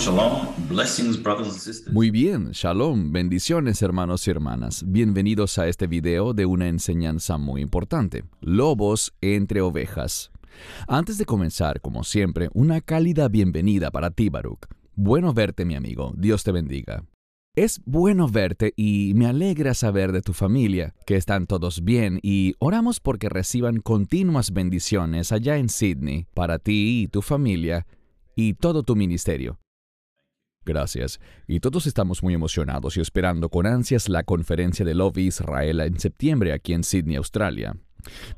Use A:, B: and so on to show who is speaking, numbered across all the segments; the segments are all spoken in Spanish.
A: shalom.
B: Muy bien, shalom, bendiciones hermanos y hermanas. Bienvenidos a este video de una enseñanza muy importante, lobos entre ovejas. Antes de comenzar, como siempre, una cálida bienvenida para ti, Baruch. Bueno verte, mi amigo. Dios te bendiga. Es bueno verte y me alegra saber de tu familia, que están todos bien y oramos porque reciban continuas bendiciones allá en Sydney, para ti y tu familia y todo tu ministerio. Gracias. Y todos estamos muy emocionados y esperando con ansias la conferencia de Love Israel en septiembre aquí en Sydney, Australia.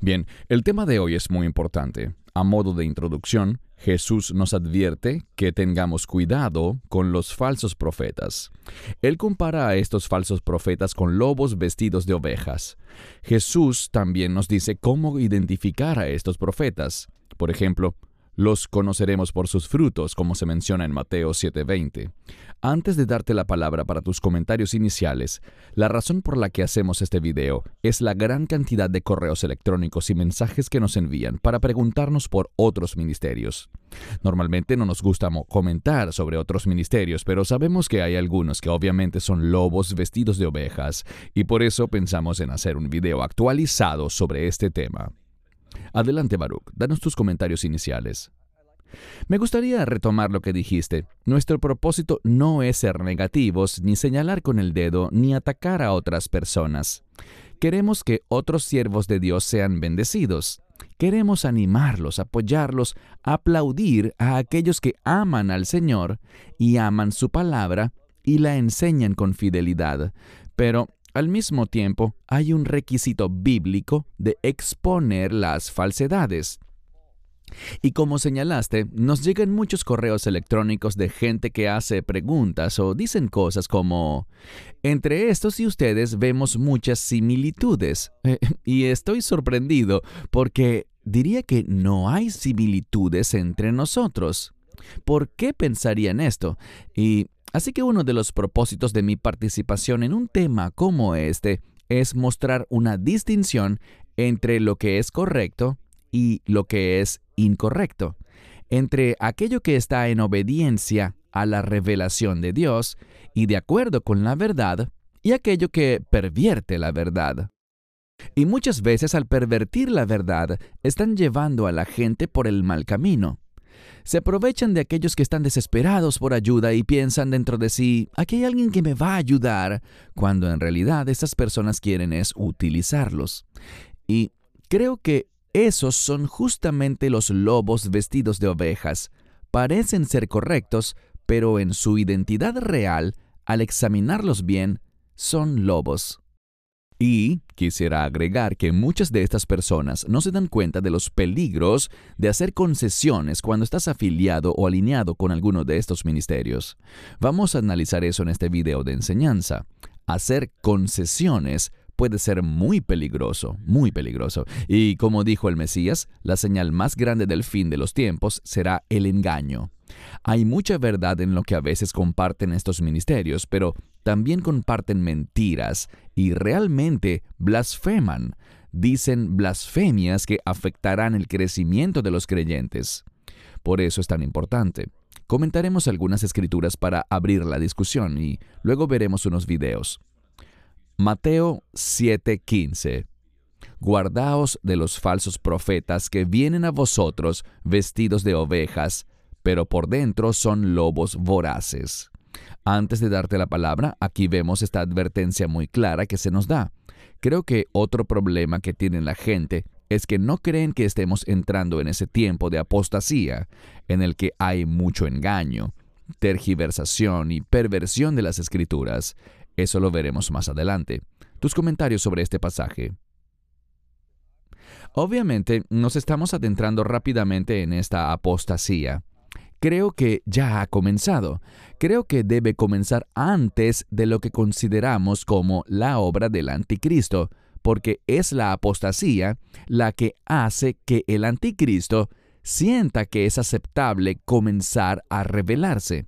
B: Bien, el tema de hoy es muy importante. A modo de introducción, Jesús nos advierte que tengamos cuidado con los falsos profetas. Él compara a estos falsos profetas con lobos vestidos de ovejas. Jesús también nos dice cómo identificar a estos profetas. Por ejemplo, los conoceremos por sus frutos, como se menciona en Mateo 7:20. Antes de darte la palabra para tus comentarios iniciales, la razón por la que hacemos este video es la gran cantidad de correos electrónicos y mensajes que nos envían para preguntarnos por otros ministerios. Normalmente no nos gusta comentar sobre otros ministerios, pero sabemos que hay algunos que obviamente son lobos vestidos de ovejas, y por eso pensamos en hacer un video actualizado sobre este tema. Adelante, Baruch, danos tus comentarios iniciales. Me gustaría retomar lo que dijiste. Nuestro propósito no es ser negativos, ni señalar con el dedo, ni atacar a otras personas. Queremos que otros siervos de Dios sean bendecidos. Queremos animarlos, apoyarlos, aplaudir a aquellos que aman al Señor y aman su palabra y la enseñan con fidelidad. Pero al mismo tiempo, hay un requisito bíblico de exponer las falsedades. Y como señalaste, nos llegan muchos correos electrónicos de gente que hace preguntas o dicen cosas como, entre estos y ustedes vemos muchas similitudes. y estoy sorprendido porque diría que no hay similitudes entre nosotros. ¿Por qué pensarían esto? Y Así que uno de los propósitos de mi participación en un tema como este es mostrar una distinción entre lo que es correcto y lo que es incorrecto, entre aquello que está en obediencia a la revelación de Dios y de acuerdo con la verdad, y aquello que pervierte la verdad. Y muchas veces al pervertir la verdad están llevando a la gente por el mal camino se aprovechan de aquellos que están desesperados por ayuda y piensan dentro de sí, aquí hay alguien que me va a ayudar, cuando en realidad esas personas quieren es utilizarlos. Y creo que esos son justamente los lobos vestidos de ovejas. Parecen ser correctos, pero en su identidad real, al examinarlos bien, son lobos. Y quisiera agregar que muchas de estas personas no se dan cuenta de los peligros de hacer concesiones cuando estás afiliado o alineado con alguno de estos ministerios. Vamos a analizar eso en este video de enseñanza. Hacer concesiones puede ser muy peligroso, muy peligroso. Y como dijo el Mesías, la señal más grande del fin de los tiempos será el engaño. Hay mucha verdad en lo que a veces comparten estos ministerios, pero también comparten mentiras y realmente blasfeman. Dicen blasfemias que afectarán el crecimiento de los creyentes. Por eso es tan importante. Comentaremos algunas escrituras para abrir la discusión y luego veremos unos videos. Mateo 7:15 Guardaos de los falsos profetas que vienen a vosotros vestidos de ovejas, pero por dentro son lobos voraces. Antes de darte la palabra, aquí vemos esta advertencia muy clara que se nos da. Creo que otro problema que tiene la gente es que no creen que estemos entrando en ese tiempo de apostasía, en el que hay mucho engaño, tergiversación y perversión de las escrituras. Eso lo veremos más adelante. Tus comentarios sobre este pasaje. Obviamente nos estamos adentrando rápidamente en esta apostasía creo que ya ha comenzado. Creo que debe comenzar antes de lo que consideramos como la obra del anticristo, porque es la apostasía la que hace que el anticristo sienta que es aceptable comenzar a rebelarse.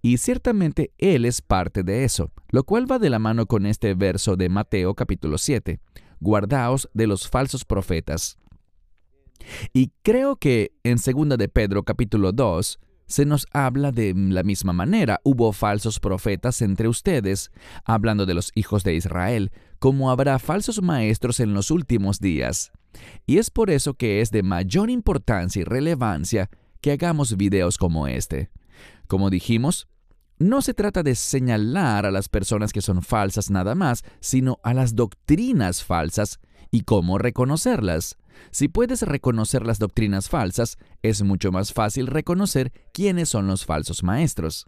B: Y ciertamente Él es parte de eso, lo cual va de la mano con este verso de Mateo capítulo 7. Guardaos de los falsos profetas. Y creo que en 2 de Pedro capítulo 2 se nos habla de la misma manera. Hubo falsos profetas entre ustedes, hablando de los hijos de Israel, como habrá falsos maestros en los últimos días. Y es por eso que es de mayor importancia y relevancia que hagamos videos como este. Como dijimos, no se trata de señalar a las personas que son falsas nada más, sino a las doctrinas falsas y cómo reconocerlas. Si puedes reconocer las doctrinas falsas, es mucho más fácil reconocer quiénes son los falsos maestros.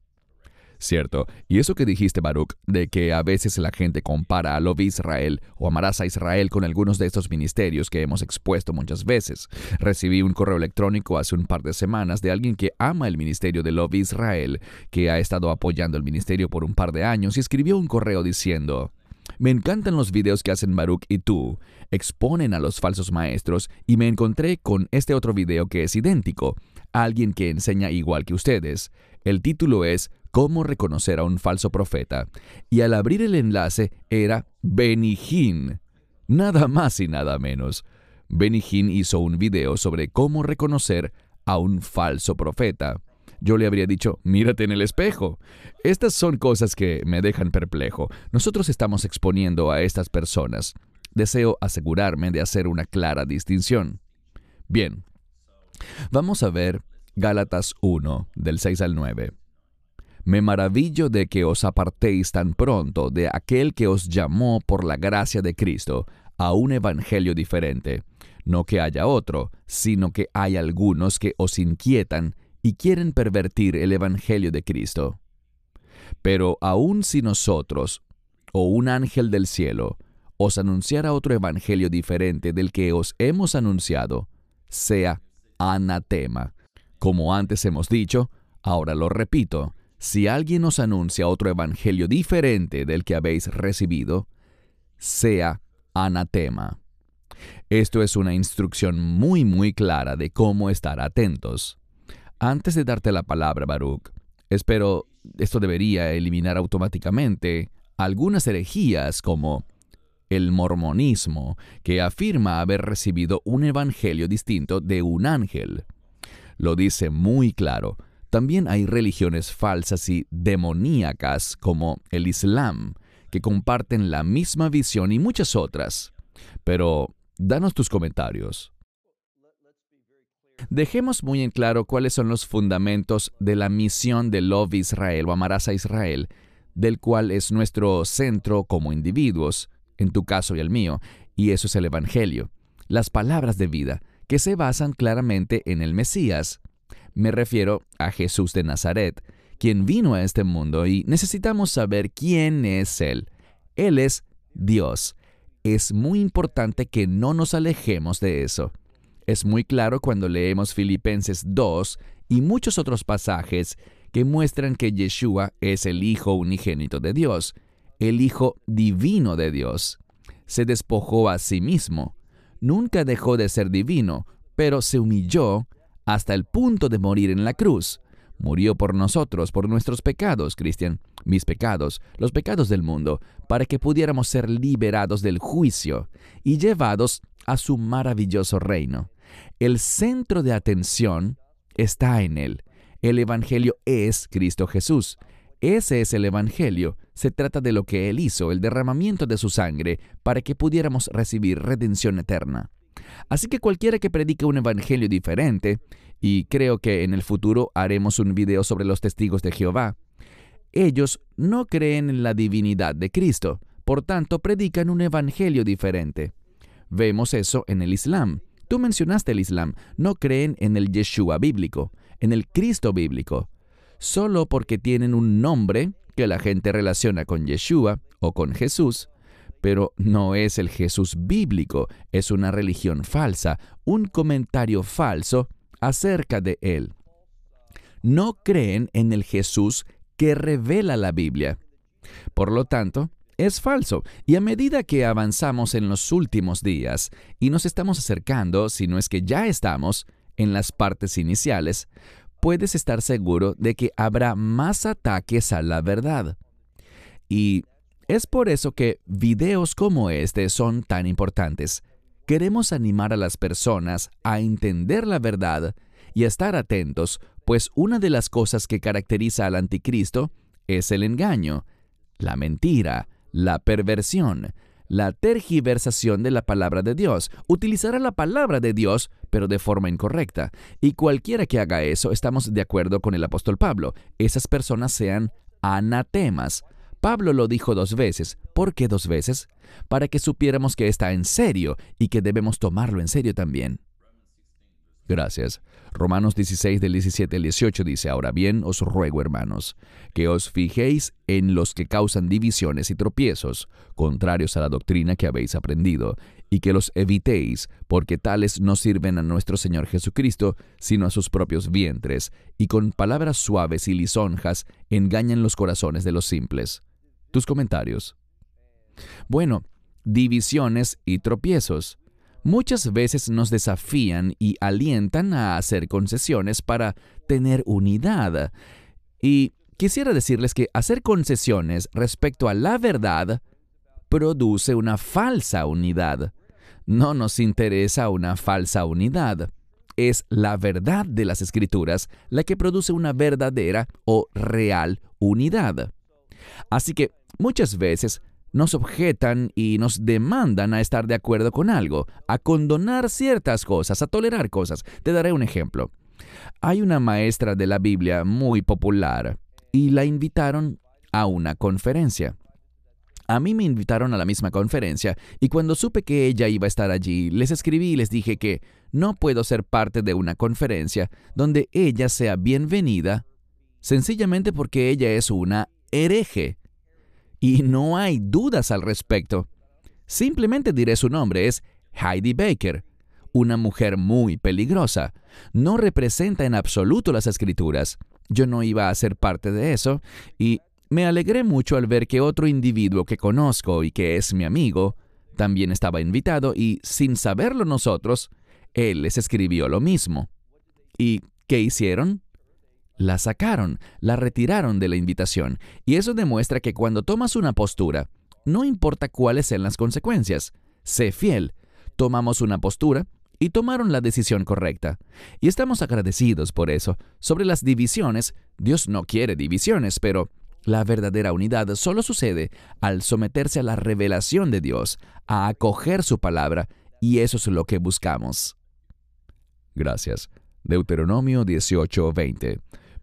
B: Cierto, y eso que dijiste, Baruch, de que a veces la gente compara a Love Israel o amarás a Israel con algunos de estos ministerios que hemos expuesto muchas veces. Recibí un correo electrónico hace un par de semanas de alguien que ama el ministerio de Love Israel, que ha estado apoyando el ministerio por un par de años y escribió un correo diciendo, me encantan los videos que hacen Baruch y tú. Exponen a los falsos maestros y me encontré con este otro video que es idéntico. Alguien que enseña igual que ustedes. El título es Cómo reconocer a un falso profeta. Y al abrir el enlace era Benijín. Nada más y nada menos. Benijín hizo un video sobre cómo reconocer a un falso profeta yo le habría dicho, mírate en el espejo. Estas son cosas que me dejan perplejo. Nosotros estamos exponiendo a estas personas. Deseo asegurarme de hacer una clara distinción. Bien, vamos a ver Gálatas 1, del 6 al 9. Me maravillo de que os apartéis tan pronto de aquel que os llamó por la gracia de Cristo a un evangelio diferente. No que haya otro, sino que hay algunos que os inquietan y quieren pervertir el Evangelio de Cristo. Pero aun si nosotros, o un ángel del cielo, os anunciara otro Evangelio diferente del que os hemos anunciado, sea anatema. Como antes hemos dicho, ahora lo repito, si alguien os anuncia otro Evangelio diferente del que habéis recibido, sea anatema. Esto es una instrucción muy muy clara de cómo estar atentos. Antes de darte la palabra, Baruch, espero esto debería eliminar automáticamente algunas herejías como el mormonismo, que afirma haber recibido un evangelio distinto de un ángel. Lo dice muy claro. También hay religiones falsas y demoníacas como el Islam, que comparten la misma visión y muchas otras. Pero danos tus comentarios. Dejemos muy en claro cuáles son los fundamentos de la misión de Love Israel o Amarás a Israel, del cual es nuestro centro como individuos, en tu caso y el mío, y eso es el Evangelio, las palabras de vida, que se basan claramente en el Mesías. Me refiero a Jesús de Nazaret, quien vino a este mundo y necesitamos saber quién es Él. Él es Dios. Es muy importante que no nos alejemos de eso. Es muy claro cuando leemos Filipenses 2 y muchos otros pasajes que muestran que Yeshua es el Hijo unigénito de Dios, el Hijo divino de Dios. Se despojó a sí mismo. Nunca dejó de ser divino, pero se humilló hasta el punto de morir en la cruz. Murió por nosotros, por nuestros pecados, Cristian, mis pecados, los pecados del mundo, para que pudiéramos ser liberados del juicio y llevados a su maravilloso reino. El centro de atención está en Él. El Evangelio es Cristo Jesús. Ese es el Evangelio. Se trata de lo que Él hizo, el derramamiento de su sangre, para que pudiéramos recibir redención eterna. Así que cualquiera que predique un Evangelio diferente, y creo que en el futuro haremos un video sobre los testigos de Jehová, ellos no creen en la divinidad de Cristo, por tanto predican un Evangelio diferente. Vemos eso en el Islam. Tú mencionaste el Islam. No creen en el Yeshua bíblico, en el Cristo bíblico. Solo porque tienen un nombre que la gente relaciona con Yeshua o con Jesús, pero no es el Jesús bíblico, es una religión falsa, un comentario falso acerca de él. No creen en el Jesús que revela la Biblia. Por lo tanto, es falso. Y a medida que avanzamos en los últimos días y nos estamos acercando, si no es que ya estamos, en las partes iniciales, puedes estar seguro de que habrá más ataques a la verdad. Y es por eso que videos como este son tan importantes. Queremos animar a las personas a entender la verdad y estar atentos pues una de las cosas que caracteriza al anticristo es el engaño, la mentira, la perversión, la tergiversación de la palabra de Dios. Utilizará la palabra de Dios, pero de forma incorrecta. Y cualquiera que haga eso, estamos de acuerdo con el apóstol Pablo. Esas personas sean anatemas. Pablo lo dijo dos veces. ¿Por qué dos veces? Para que supiéramos que está en serio y que debemos tomarlo en serio también. Gracias. Romanos 16 del 17 al 18 dice, Ahora bien, os ruego, hermanos, que os fijéis en los que causan divisiones y tropiezos, contrarios a la doctrina que habéis aprendido, y que los evitéis, porque tales no sirven a nuestro Señor Jesucristo, sino a sus propios vientres, y con palabras suaves y lisonjas engañan los corazones de los simples. Tus comentarios. Bueno, divisiones y tropiezos muchas veces nos desafían y alientan a hacer concesiones para tener unidad. Y quisiera decirles que hacer concesiones respecto a la verdad produce una falsa unidad. No nos interesa una falsa unidad. Es la verdad de las escrituras la que produce una verdadera o real unidad. Así que muchas veces nos objetan y nos demandan a estar de acuerdo con algo, a condonar ciertas cosas, a tolerar cosas. Te daré un ejemplo. Hay una maestra de la Biblia muy popular y la invitaron a una conferencia. A mí me invitaron a la misma conferencia y cuando supe que ella iba a estar allí, les escribí y les dije que no puedo ser parte de una conferencia donde ella sea bienvenida, sencillamente porque ella es una hereje y no hay dudas al respecto. Simplemente diré su nombre, es Heidi Baker, una mujer muy peligrosa. No representa en absoluto las escrituras. Yo no iba a ser parte de eso y me alegré mucho al ver que otro individuo que conozco y que es mi amigo también estaba invitado y sin saberlo nosotros, él les escribió lo mismo. ¿Y qué hicieron? La sacaron, la retiraron de la invitación, y eso demuestra que cuando tomas una postura, no importa cuáles sean las consecuencias, sé fiel. Tomamos una postura y tomaron la decisión correcta. Y estamos agradecidos por eso. Sobre las divisiones, Dios no quiere divisiones, pero la verdadera unidad solo sucede al someterse a la revelación de Dios, a acoger su palabra, y eso es lo que buscamos. Gracias. Deuteronomio 18:20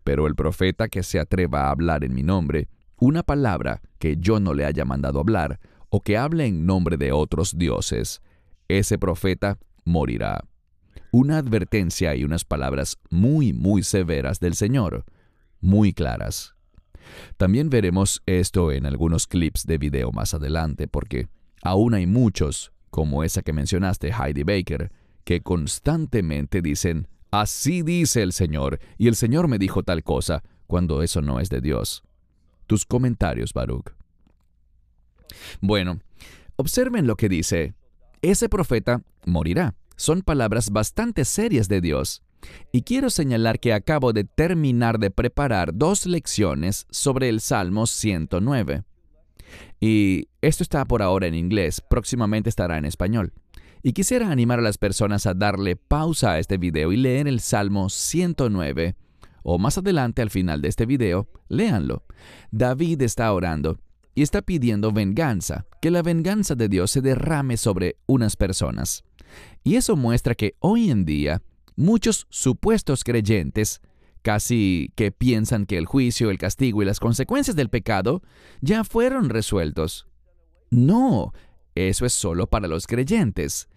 B: pero el profeta que se atreva a hablar en mi nombre, una palabra que yo no le haya mandado hablar, o que hable en nombre de otros dioses, ese profeta morirá. Una advertencia y unas palabras muy, muy severas del Señor, muy claras. También veremos esto en algunos clips de video más adelante, porque aún hay muchos, como esa que mencionaste, Heidi Baker, que constantemente dicen, Así dice el Señor, y el Señor me dijo tal cosa, cuando eso no es de Dios. Tus comentarios, Baruch. Bueno, observen lo que dice. Ese profeta morirá. Son palabras bastante serias de Dios. Y quiero señalar que acabo de terminar de preparar dos lecciones sobre el Salmo 109. Y esto está por ahora en inglés, próximamente estará en español. Y quisiera animar a las personas a darle pausa a este video y leer el Salmo 109. O más adelante al final de este video, léanlo. David está orando y está pidiendo venganza, que la venganza de Dios se derrame sobre unas personas. Y eso muestra que hoy en día muchos supuestos creyentes casi que piensan que el juicio, el castigo y las consecuencias del pecado ya fueron resueltos. No, eso es solo para los creyentes.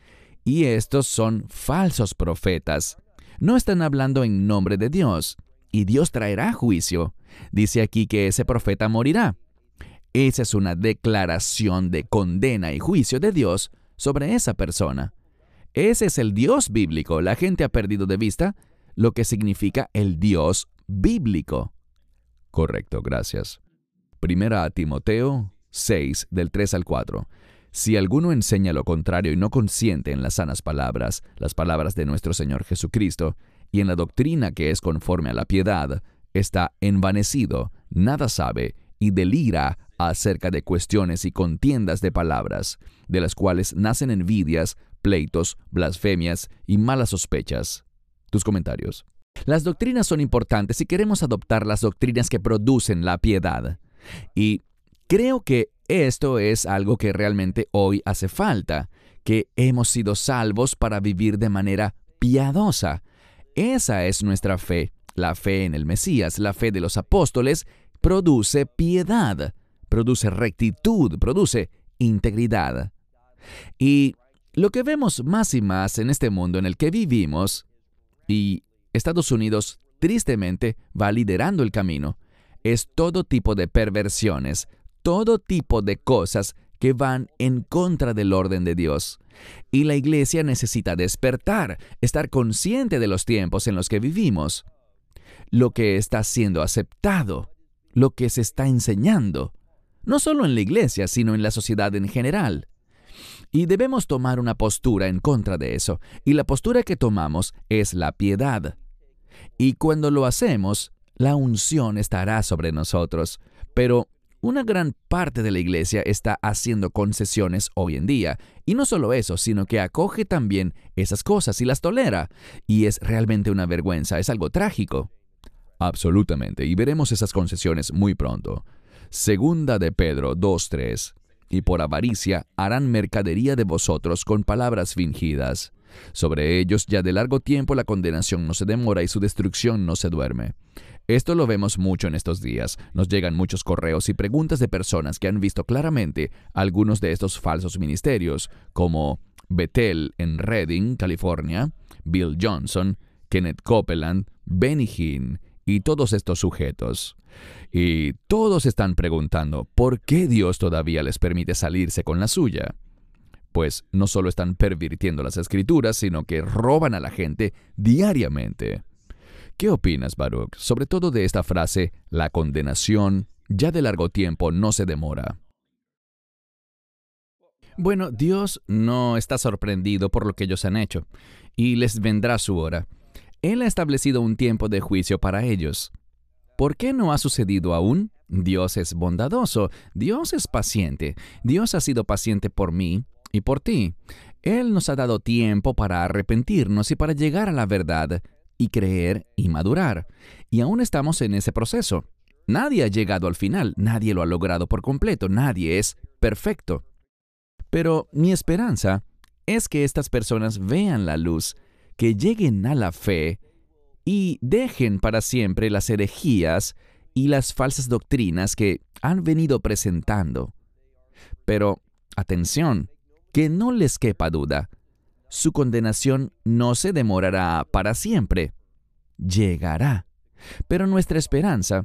B: Y estos son falsos profetas. No están hablando en nombre de Dios. Y Dios traerá juicio. Dice aquí que ese profeta morirá. Esa es una declaración de condena y juicio de Dios sobre esa persona. Ese es el Dios bíblico. La gente ha perdido de vista lo que significa el Dios bíblico. Correcto, gracias. Primera a Timoteo 6, del 3 al 4. Si alguno enseña lo contrario y no consiente en las sanas palabras, las palabras de nuestro Señor Jesucristo, y en la doctrina que es conforme a la piedad, está envanecido, nada sabe y delira acerca de cuestiones y contiendas de palabras, de las cuales nacen envidias, pleitos, blasfemias y malas sospechas. Tus comentarios. Las doctrinas son importantes si queremos adoptar las doctrinas que producen la piedad. Y creo que esto es algo que realmente hoy hace falta, que hemos sido salvos para vivir de manera piadosa. Esa es nuestra fe. La fe en el Mesías, la fe de los apóstoles, produce piedad, produce rectitud, produce integridad. Y lo que vemos más y más en este mundo en el que vivimos, y Estados Unidos tristemente va liderando el camino, es todo tipo de perversiones, todo tipo de cosas que van en contra del orden de Dios. Y la iglesia necesita despertar, estar consciente de los tiempos en los que vivimos, lo que está siendo aceptado, lo que se está enseñando, no solo en la iglesia, sino en la sociedad en general. Y debemos tomar una postura en contra de eso, y la postura que tomamos es la piedad. Y cuando lo hacemos, la unción estará sobre nosotros, pero una gran parte de la iglesia está haciendo concesiones hoy en día, y no solo eso, sino que acoge también esas cosas y las tolera, y es realmente una vergüenza, es algo trágico. Absolutamente, y veremos esas concesiones muy pronto. Segunda de Pedro 2.3. Y por avaricia harán mercadería de vosotros con palabras fingidas. Sobre ellos ya de largo tiempo la condenación no se demora y su destrucción no se duerme. Esto lo vemos mucho en estos días. Nos llegan muchos correos y preguntas de personas que han visto claramente algunos de estos falsos ministerios, como Bethel en Redding, California, Bill Johnson, Kenneth Copeland, Benny Hinn y todos estos sujetos. Y todos están preguntando, ¿por qué Dios todavía les permite salirse con la suya? Pues no solo están pervirtiendo las escrituras, sino que roban a la gente diariamente. ¿Qué opinas, Baruch, sobre todo de esta frase, la condenación ya de largo tiempo no se demora? Bueno, Dios no está sorprendido por lo que ellos han hecho, y les vendrá su hora. Él ha establecido un tiempo de juicio para ellos. ¿Por qué no ha sucedido aún? Dios es bondadoso, Dios es paciente, Dios ha sido paciente por mí y por ti. Él nos ha dado tiempo para arrepentirnos y para llegar a la verdad y creer y madurar. Y aún estamos en ese proceso. Nadie ha llegado al final, nadie lo ha logrado por completo, nadie es perfecto. Pero mi esperanza es que estas personas vean la luz, que lleguen a la fe y dejen para siempre las herejías y las falsas doctrinas que han venido presentando. Pero, atención, que no les quepa duda, su condenación no se demorará para siempre. Llegará. Pero nuestra esperanza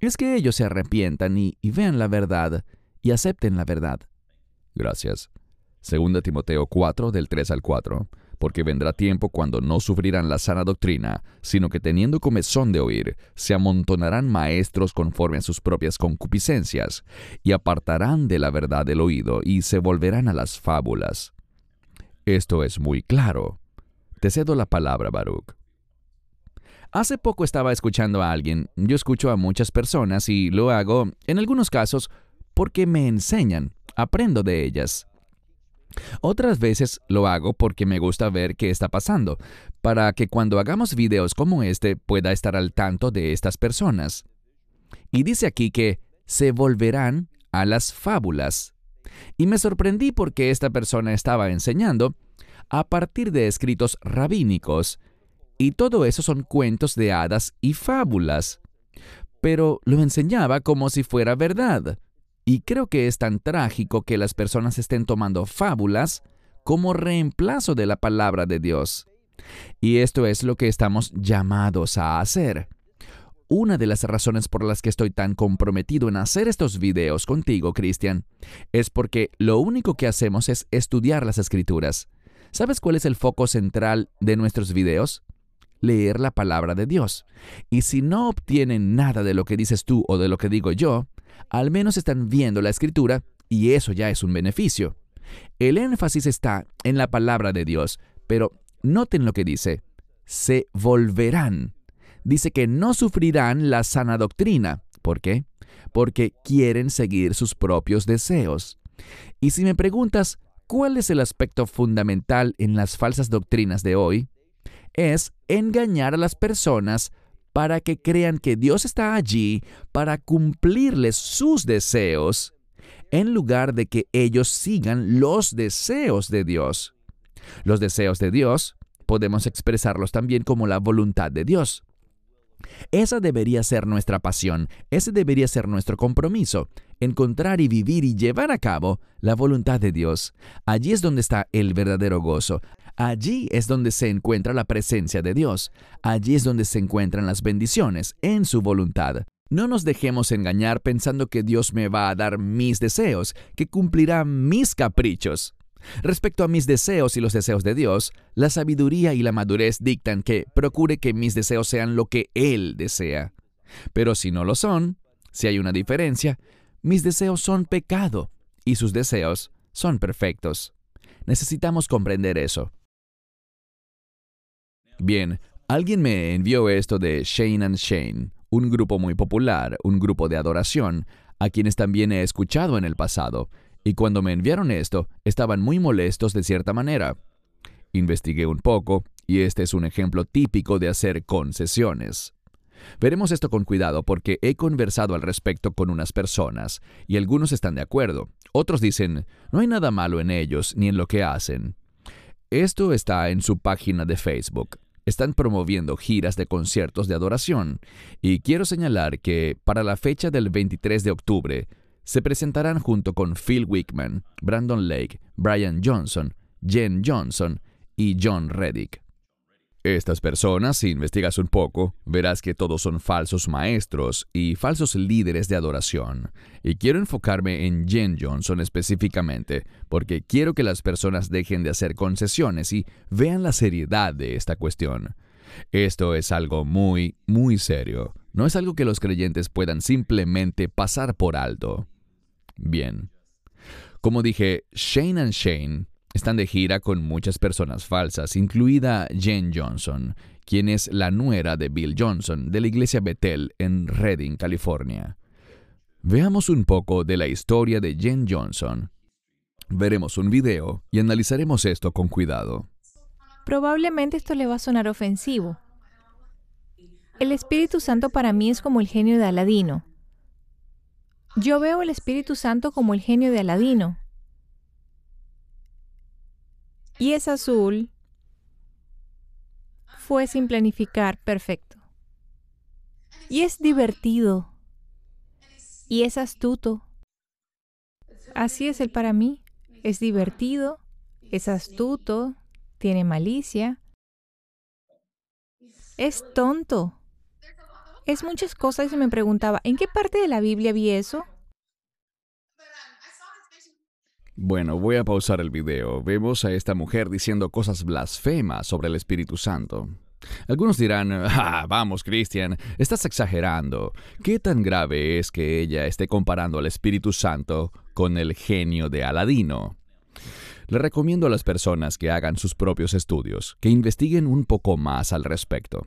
B: es que ellos se arrepientan y, vean la verdad y acepten la verdad. Gracias. Segunda Timoteo 4 del 3 al 4 porque vendrá tiempo cuando no sufrirán la sana doctrina, sino que teniendo comezón de oír, se amontonarán maestros conforme a sus propias concupiscencias, y apartarán de la verdad el oído, y se volverán a las fábulas. Esto es muy claro. Te cedo la palabra, Baruch. Hace poco estaba escuchando a alguien, yo escucho a muchas personas y lo hago, en algunos casos, porque me enseñan, aprendo de ellas. Otras veces lo hago porque me gusta ver qué está pasando, para que cuando hagamos videos como este pueda estar al tanto de estas personas. Y dice aquí que se volverán a las fábulas. Y me sorprendí porque esta persona estaba enseñando a partir de escritos rabínicos, y todo eso son cuentos de hadas y fábulas. Pero lo enseñaba como si fuera verdad. Y creo que es tan trágico que las personas estén tomando fábulas como reemplazo de la palabra de Dios. Y esto es lo que estamos llamados a hacer. Una de las razones por las que estoy tan comprometido en hacer estos videos contigo, Cristian, es porque lo único que hacemos es estudiar las escrituras. ¿Sabes cuál es el foco central de nuestros videos? Leer la palabra de Dios. Y si no obtienen nada de lo que dices tú o de lo que digo yo, al menos están viendo la escritura y eso ya es un beneficio. El énfasis está en la palabra de Dios, pero noten lo que dice. Se volverán dice que no sufrirán la sana doctrina. ¿Por qué? Porque quieren seguir sus propios deseos. Y si me preguntas, ¿cuál es el aspecto fundamental en las falsas doctrinas de hoy? es engañar a las personas para que crean que Dios está allí para cumplirles sus deseos, en lugar de que ellos sigan los deseos de Dios. Los deseos de Dios podemos expresarlos también como la voluntad de Dios. Esa debería ser nuestra pasión, ese debería ser nuestro compromiso, encontrar y vivir y llevar a cabo la voluntad de Dios. Allí es donde está el verdadero gozo. Allí es donde se encuentra la presencia de Dios. Allí es donde se encuentran las bendiciones en su voluntad. No nos dejemos engañar pensando que Dios me va a dar mis deseos, que cumplirá mis caprichos. Respecto a mis deseos y los deseos de Dios, la sabiduría y la madurez dictan que procure que mis deseos sean lo que Él desea. Pero si no lo son, si hay una diferencia, mis deseos son pecado y sus deseos son perfectos. Necesitamos comprender eso. Bien, alguien me envió esto de Shane and Shane, un grupo muy popular, un grupo de adoración, a quienes también he escuchado en el pasado, y cuando me enviaron esto, estaban muy molestos de cierta manera. Investigué un poco, y este es un ejemplo típico de hacer concesiones. Veremos esto con cuidado porque he conversado al respecto con unas personas, y algunos están de acuerdo. Otros dicen, no hay nada malo en ellos ni en lo que hacen. Esto está en su página de Facebook. Están promoviendo giras de conciertos de adoración, y quiero señalar que para la fecha del 23 de octubre, se presentarán junto con Phil Wickman, Brandon Lake, Brian Johnson, Jen Johnson y John Reddick. Estas personas, si investigas un poco, verás que todos son falsos maestros y falsos líderes de adoración. Y quiero enfocarme en Jen Johnson específicamente, porque quiero que las personas dejen de hacer concesiones y vean la seriedad de esta cuestión. Esto es algo muy, muy serio. No es algo que los creyentes puedan simplemente pasar por alto. Bien. Como dije, Shane and Shane están de gira con muchas personas falsas, incluida Jen Johnson, quien es la nuera de Bill Johnson de la iglesia Bethel en Redding, California. Veamos un poco de la historia de Jen Johnson. Veremos un video y analizaremos esto con cuidado.
C: Probablemente esto le va a sonar ofensivo. El Espíritu Santo para mí es como el genio de Aladino. Yo veo el Espíritu Santo como el genio de Aladino. Y es azul. Fue sin planificar, perfecto. Y es divertido. Y es astuto. Así es él para mí. Es divertido, es astuto, tiene malicia. Es tonto. Es muchas cosas y me preguntaba, ¿en qué parte de la Biblia vi eso?
B: Bueno, voy a pausar el video. Vemos a esta mujer diciendo cosas blasfemas sobre el Espíritu Santo. Algunos dirán, ah, vamos, Cristian, estás exagerando. ¿Qué tan grave es que ella esté comparando al Espíritu Santo con el genio de Aladino? Le recomiendo a las personas que hagan sus propios estudios, que investiguen un poco más al respecto.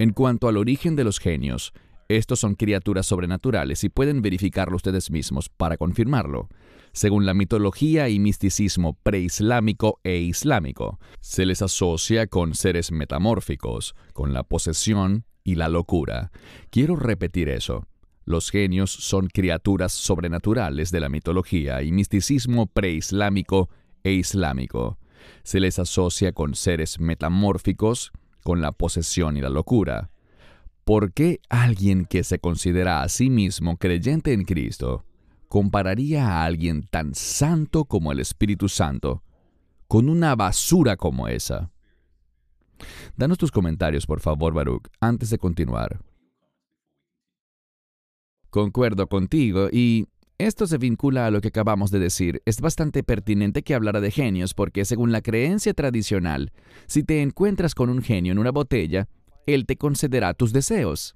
B: En cuanto al origen de los genios, estos son criaturas sobrenaturales y pueden verificarlo ustedes mismos para confirmarlo. Según la mitología y misticismo preislámico e islámico, se les asocia con seres metamórficos, con la posesión y la locura. Quiero repetir eso. Los genios son criaturas sobrenaturales de la mitología y misticismo preislámico e islámico. Se les asocia con seres metamórficos, con la posesión y la locura. ¿Por qué alguien que se considera a sí mismo creyente en Cristo compararía a alguien tan santo como el Espíritu Santo con una basura como esa? Danos tus comentarios, por favor, Baruch, antes de continuar. Concuerdo contigo y esto se vincula a lo que acabamos de decir. Es bastante pertinente que hablara de genios porque según la creencia tradicional, si te encuentras con un genio en una botella, él te concederá tus deseos.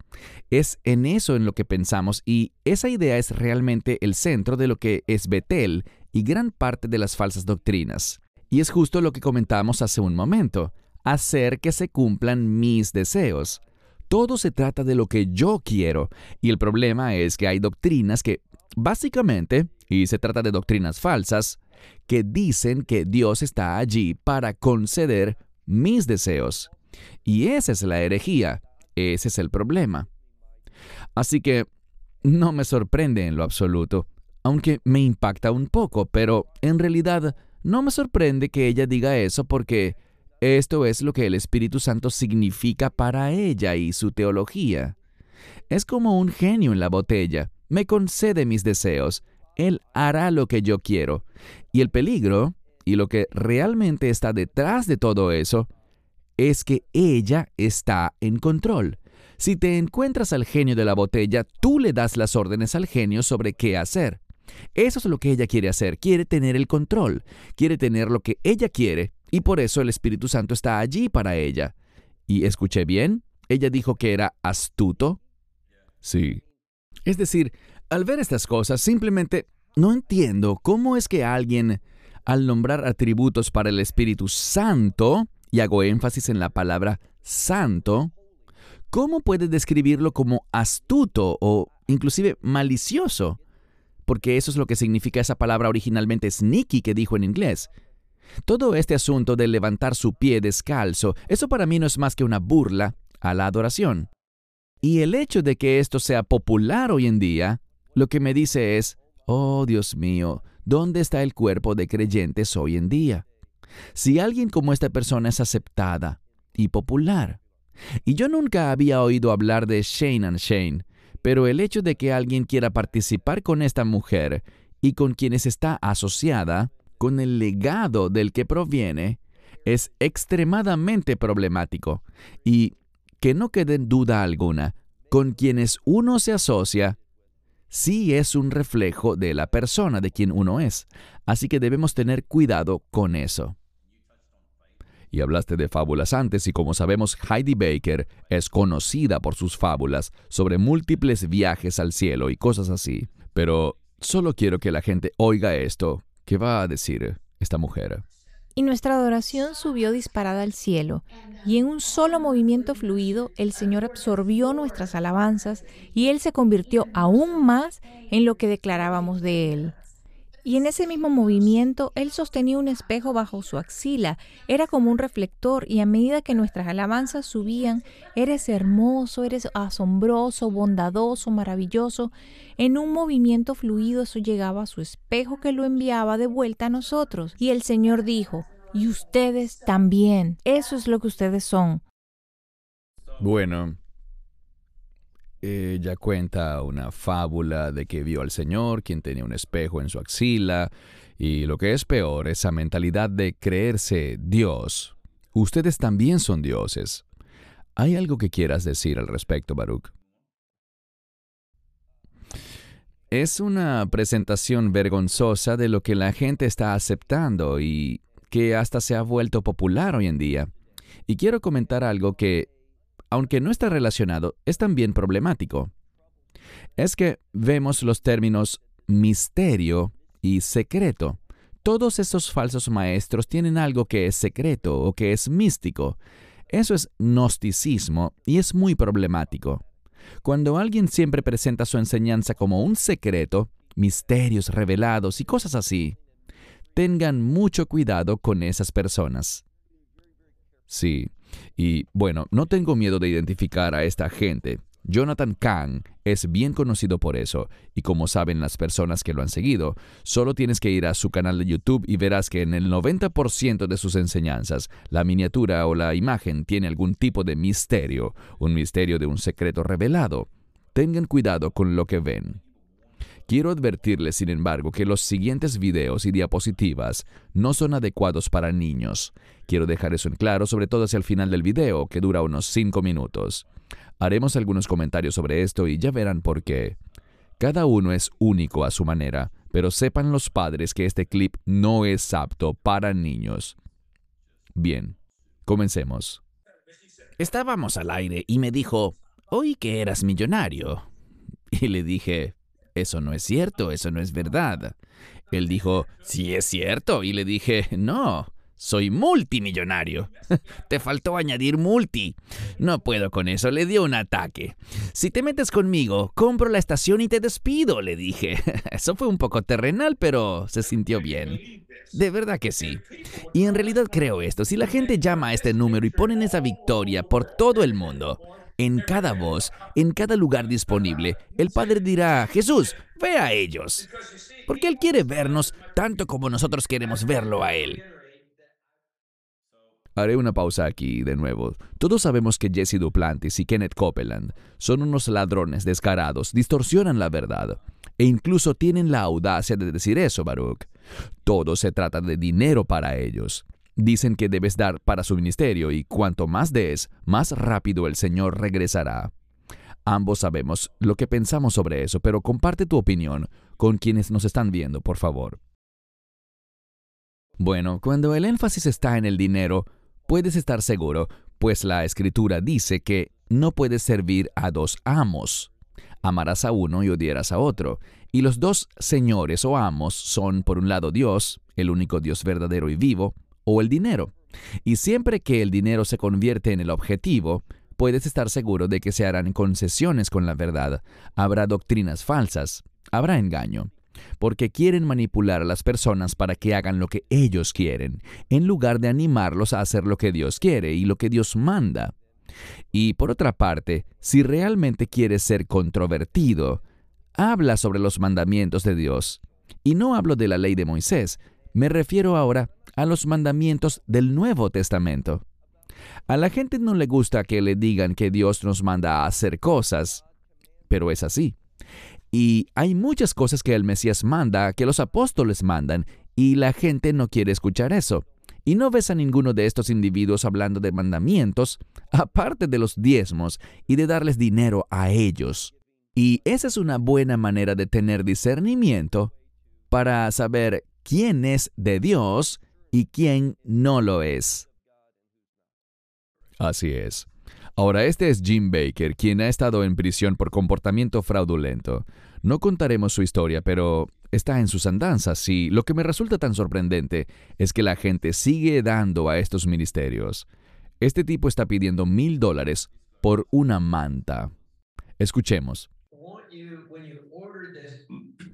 B: Es en eso en lo que pensamos y esa idea es realmente el centro de lo que es Betel y gran parte de las falsas doctrinas. Y es justo lo que comentamos hace un momento, hacer que se cumplan mis deseos. Todo se trata de lo que yo quiero y el problema es que hay doctrinas que Básicamente, y se trata de doctrinas falsas, que dicen que Dios está allí para conceder mis deseos. Y esa es la herejía, ese es el problema. Así que no me sorprende en lo absoluto, aunque me impacta un poco, pero en realidad no me sorprende que ella diga eso porque esto es lo que el Espíritu Santo significa para ella y su teología. Es como un genio en la botella, me concede mis deseos, Él hará lo que yo quiero. Y el peligro, y lo que realmente está detrás de todo eso, es que ella está en control. Si te encuentras al genio de la botella, tú le das las órdenes al genio sobre qué hacer. Eso es lo que ella quiere hacer, quiere tener el control, quiere tener lo que ella quiere, y por eso el Espíritu Santo está allí para ella. ¿Y escuché bien? Ella dijo que era astuto. Sí. Es decir, al ver estas cosas, simplemente no entiendo cómo es que alguien, al nombrar atributos para el Espíritu Santo, y hago énfasis en la palabra santo, ¿cómo puede describirlo como astuto o inclusive malicioso? Porque eso es lo que significa esa palabra originalmente sneaky que dijo en inglés. Todo este asunto de levantar su pie descalzo, eso para mí no es más que una burla a la adoración. Y el hecho de que esto sea popular hoy en día, lo que me dice es, oh Dios mío, ¿dónde está el cuerpo de creyentes hoy en día? Si alguien como esta persona es aceptada y popular, y yo nunca había oído hablar de Shane and Shane, pero el hecho de que alguien quiera participar con esta mujer y con quienes está asociada, con el legado del que proviene, es extremadamente problemático. Y que no quede duda alguna, con quienes uno se asocia, sí es un reflejo de la persona de quien uno es. Así que debemos tener cuidado con eso. Y hablaste de fábulas antes y como sabemos Heidi Baker es conocida por sus fábulas sobre múltiples viajes al cielo y cosas así. Pero solo quiero que la gente oiga esto. ¿Qué va a decir esta mujer?
C: Y nuestra adoración subió disparada al cielo, y en un solo movimiento fluido el Señor absorbió nuestras alabanzas y Él se convirtió aún más en lo que declarábamos de Él. Y en ese mismo movimiento, él sostenía un espejo bajo su axila. Era como un reflector y a medida que nuestras alabanzas subían, eres hermoso, eres asombroso, bondadoso, maravilloso. En un movimiento fluido eso llegaba a su espejo que lo enviaba de vuelta a nosotros. Y el Señor dijo, y ustedes también. Eso es lo que ustedes son.
B: Bueno, ella cuenta una fábula de que vio al Señor, quien tenía un espejo en su axila, y lo que es peor, esa mentalidad de creerse Dios. Ustedes también son dioses. ¿Hay algo que quieras decir al respecto, Baruch? Es una presentación vergonzosa de lo que la gente está aceptando y que hasta se ha vuelto popular hoy en día. Y quiero comentar algo que aunque no está relacionado, es también problemático. Es que vemos los términos misterio y secreto. Todos esos falsos maestros tienen algo que es secreto o que es místico. Eso es gnosticismo y es muy problemático. Cuando alguien siempre presenta su enseñanza como un secreto, misterios revelados y cosas así, tengan mucho cuidado con esas personas. Sí, y bueno, no tengo miedo de identificar a esta gente. Jonathan Kahn es bien conocido por eso, y como saben las personas que lo han seguido, solo tienes que ir a su canal de YouTube y verás que en el 90% de sus enseñanzas, la miniatura o la imagen tiene algún tipo de misterio, un misterio de un secreto revelado. Tengan cuidado con lo que ven. Quiero advertirles, sin embargo, que los siguientes videos y diapositivas no son adecuados para niños. Quiero dejar eso en claro, sobre todo hacia el final del video, que dura unos 5 minutos. Haremos algunos comentarios sobre esto y ya verán por qué. Cada uno es único a su manera, pero sepan los padres que este clip no es apto para niños. Bien, comencemos.
D: Estábamos al aire y me dijo, oí que eras millonario. Y le dije, eso no es cierto, eso no es verdad. Él dijo, sí es cierto, y le dije, no, soy multimillonario. Te faltó añadir multi. No puedo con eso, le dio un ataque. Si te metes conmigo, compro la estación y te despido, le dije. Eso fue un poco terrenal, pero se sintió bien. De verdad que sí. Y en realidad creo esto. Si la gente llama a este número y ponen esa victoria por todo el mundo, en cada voz, en cada lugar disponible, el Padre dirá, Jesús, ve a ellos. Porque Él quiere vernos tanto como nosotros queremos verlo a Él.
B: Haré una pausa aquí de nuevo. Todos sabemos que Jesse Duplantis y Kenneth Copeland son unos ladrones descarados, distorsionan la verdad. E incluso tienen la audacia de decir eso, Baruch. Todo se trata de dinero para ellos. Dicen que debes dar para su ministerio y cuanto más des, más rápido el Señor regresará. Ambos sabemos lo que pensamos sobre eso, pero comparte tu opinión con quienes nos están viendo, por favor. Bueno, cuando el énfasis está en el dinero, puedes estar seguro, pues la escritura dice que no puedes servir a dos amos. Amarás a uno y odiarás a otro. Y los dos señores o amos son, por un lado, Dios, el único Dios verdadero y vivo, o el dinero. Y siempre que el dinero se convierte en el objetivo, puedes estar seguro de que se harán concesiones con la verdad, habrá doctrinas falsas, habrá engaño porque quieren manipular a las personas para que hagan lo que ellos quieren, en lugar de animarlos a hacer lo que Dios quiere y lo que Dios manda. Y por otra parte, si realmente quieres ser controvertido, habla sobre los mandamientos de Dios. Y no hablo de la ley de Moisés, me refiero ahora a los mandamientos del Nuevo Testamento. A la gente no le gusta que le digan que Dios nos manda a hacer cosas, pero es así. Y hay muchas cosas que el Mesías manda, que los apóstoles mandan, y la gente no quiere escuchar eso. Y no ves a ninguno de estos individuos hablando de mandamientos, aparte de los diezmos y de darles dinero a ellos. Y esa es una buena manera de tener discernimiento para saber quién es de Dios y quién no lo es. Así es. Ahora, este es Jim Baker, quien ha estado en prisión por comportamiento fraudulento. No contaremos su historia, pero está en sus andanzas y lo que me resulta tan sorprendente es que la gente sigue dando a estos ministerios. Este tipo está pidiendo mil dólares por una manta. Escuchemos.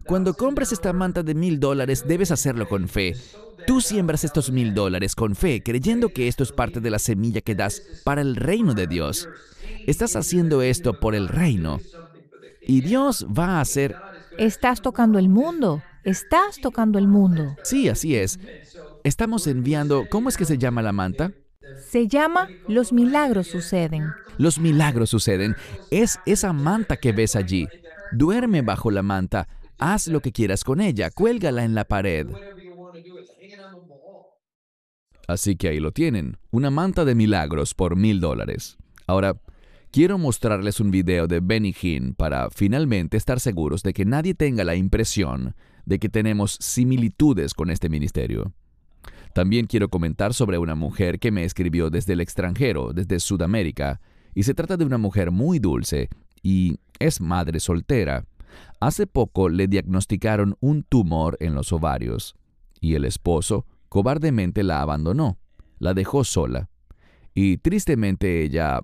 D: Cuando compras esta manta de mil dólares, debes hacerlo con fe. Tú siembras estos mil dólares con fe, creyendo que esto es parte de la semilla que das para el reino de Dios. Estás haciendo esto por el reino. Y Dios va a hacer...
C: Estás tocando el mundo. Estás tocando el mundo.
D: Sí, así es. Estamos enviando... ¿Cómo es que se llama la manta?
C: Se llama Los milagros suceden.
D: Los milagros suceden. Es esa manta que ves allí. Duerme bajo la manta. Haz lo que quieras con ella. Cuélgala en la pared.
B: Así que ahí lo tienen, una manta de milagros por mil dólares. Ahora, quiero mostrarles un video de Benny Hinn para finalmente estar seguros de que nadie tenga la impresión de que tenemos similitudes con este ministerio. También quiero comentar sobre una mujer que me escribió desde el extranjero, desde Sudamérica, y se trata de una mujer muy dulce y es madre soltera. Hace poco le diagnosticaron un tumor en los ovarios y el esposo cobardemente la abandonó, la dejó sola. Y tristemente ella